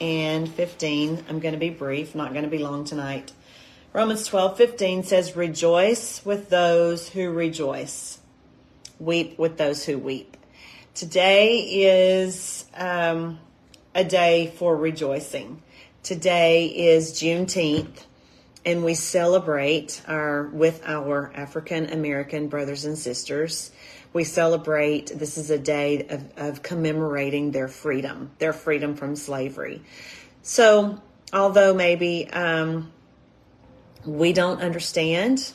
and 15. I'm going to be brief, not going to be long tonight. Romans 12, 15 says, Rejoice with those who rejoice, weep with those who weep. Today is um, a day for rejoicing. Today is Juneteenth, and we celebrate our with our African American brothers and sisters. We celebrate. This is a day of, of commemorating their freedom, their freedom from slavery. So, although maybe um, we don't understand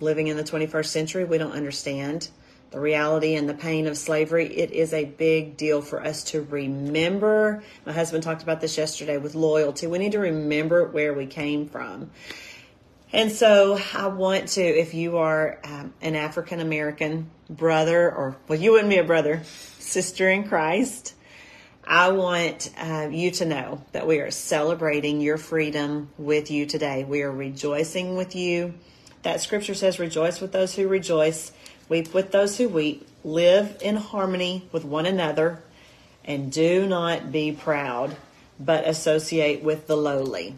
living in the 21st century, we don't understand the reality and the pain of slavery, it is a big deal for us to remember. My husband talked about this yesterday with loyalty. We need to remember where we came from. And so I want to, if you are um, an African American brother, or, well, you wouldn't be a brother, sister in Christ, I want uh, you to know that we are celebrating your freedom with you today. We are rejoicing with you. That scripture says, rejoice with those who rejoice Weep with those who weep. Live in harmony with one another. And do not be proud, but associate with the lowly.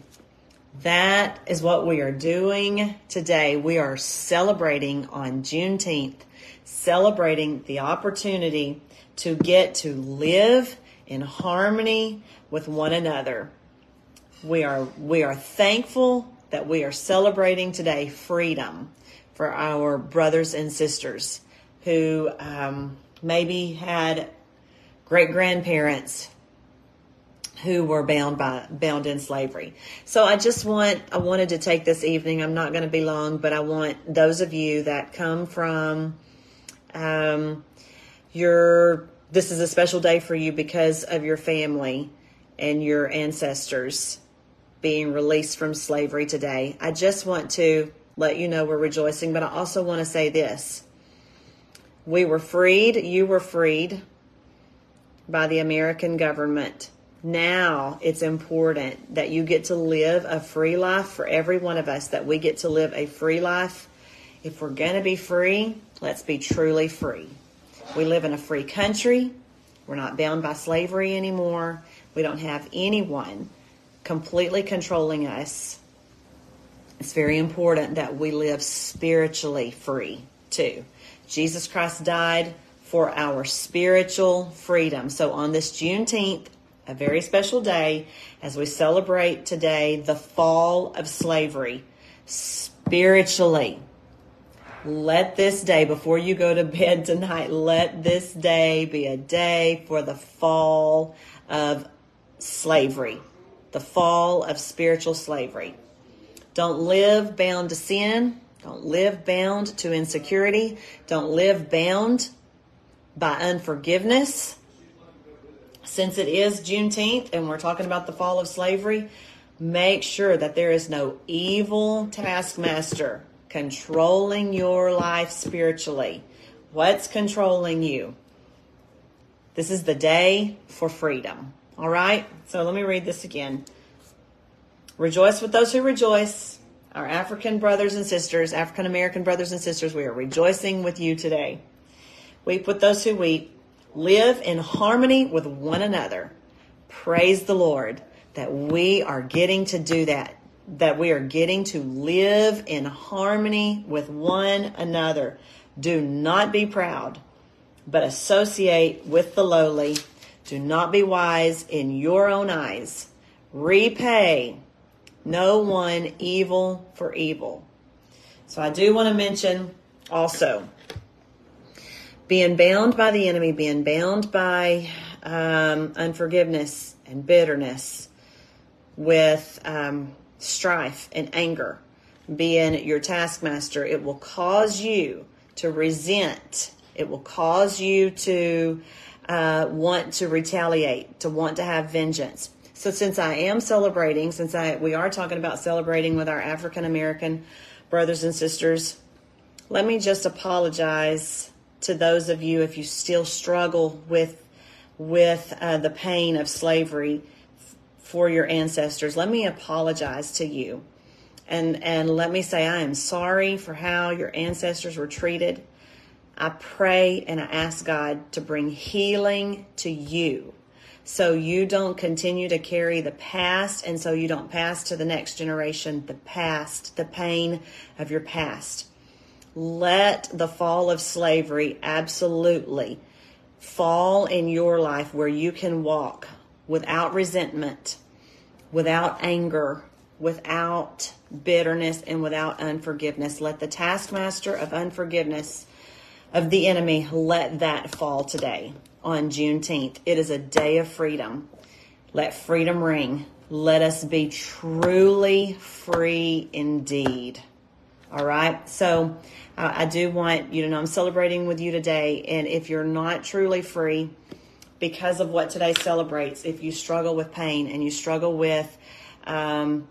That is what we are doing today. We are celebrating on Juneteenth, celebrating the opportunity to get to live in harmony with one another. We are, we are thankful that we are celebrating today freedom for our brothers and sisters who um, maybe had great grandparents who were bound by bound in slavery. So I just want I wanted to take this evening. I'm not going to be long, but I want those of you that come from um, your this is a special day for you because of your family and your ancestors being released from slavery today. I just want to let you know we're rejoicing. But I also want to say this we were freed, you were freed by the American government. Now it's important that you get to live a free life for every one of us, that we get to live a free life. If we're going to be free, let's be truly free. We live in a free country. We're not bound by slavery anymore. We don't have anyone completely controlling us it's very important that we live spiritually free too. Jesus Christ died for our spiritual freedom. So on this Juneteenth, a very special day, as we celebrate today the fall of slavery, spiritually, let this day, before you go to bed tonight, let this day be a day for the fall of slavery, the fall of spiritual slavery. Don't live bound to sin. Don't live bound to insecurity. Don't live bound by unforgiveness. Since it is Juneteenth and we're talking about the fall of slavery, make sure that there is no evil taskmaster controlling your life spiritually. What's controlling you? This is the day for freedom. All right? So let me read this again. Rejoice with those who rejoice. Our African brothers and sisters, African American brothers and sisters, we are rejoicing with you today. Weep with those who weep. Live in harmony with one another. Praise the Lord that we are getting to do that, that we are getting to live in harmony with one another. Do not be proud, but associate with the lowly. Do not be wise in your own eyes. Repay no one evil for evil. So I do want to mention also being bound by the enemy, being bound by um, unforgiveness and bitterness, with um, strife and anger, being your taskmaster, it will cause you to resent. It will cause you to uh, want to retaliate, to want to have vengeance. So since I am celebrating, since I we are talking about celebrating with our African American brothers and sisters, let me just apologize to those of you if you still struggle with with uh, the pain of slavery for your ancestors. Let me apologize to you. And and let me say I am sorry for how your ancestors were treated. I pray and I ask God to bring healing to you so you don't continue to carry the past and so you don't pass to the next generation the past, the pain of your past. Let the fall of slavery absolutely fall in your life where you can walk without resentment, without anger, without bitterness, and without unforgiveness. Let the taskmaster of unforgiveness of the enemy let that fall today on Juneteenth. It is a day of freedom. Let freedom ring. Let us be truly free indeed. All right. So uh, I do want you to know I'm celebrating with you today. And if you're not truly free because of what today celebrates, if you struggle with pain and you struggle with um,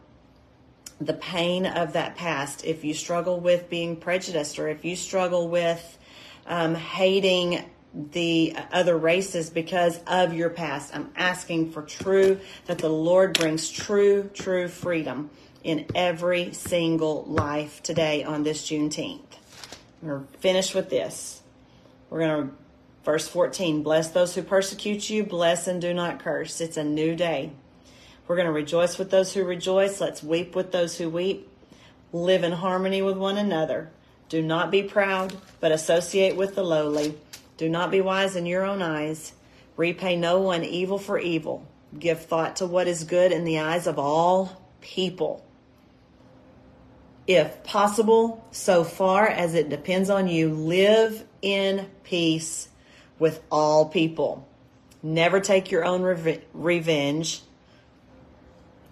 the pain of that past, if you struggle with being prejudiced or if you struggle with um, hating the other races because of your past. I'm asking for true, that the Lord brings true, true freedom in every single life today on this Juneteenth. We're finished with this. We're going to, verse 14, bless those who persecute you, bless and do not curse. It's a new day. We're going to rejoice with those who rejoice. Let's weep with those who weep. Live in harmony with one another. Do not be proud, but associate with the lowly. Do not be wise in your own eyes. Repay no one evil for evil. Give thought to what is good in the eyes of all people. If possible, so far as it depends on you, live in peace with all people. Never take your own revenge,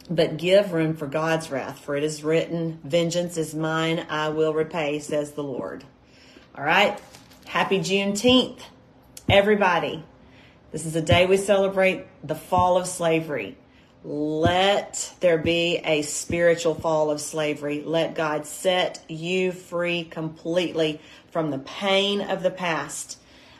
but give room for God's wrath, for it is written, Vengeance is mine, I will repay, says the Lord. All right. Happy Juneteenth, everybody. This is a day we celebrate the fall of slavery. Let there be a spiritual fall of slavery. Let God set you free completely from the pain of the past.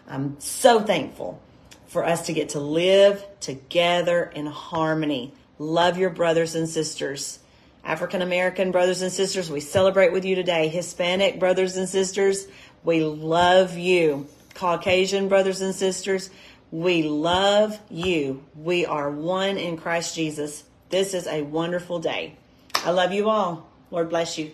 I'm so thankful for us to get to live together in harmony. Love your brothers and sisters. African American brothers and sisters, we celebrate with you today. Hispanic brothers and sisters, we love you. Caucasian brothers and sisters, we love you. We are one in Christ Jesus. This is a wonderful day. I love you all. Lord bless you.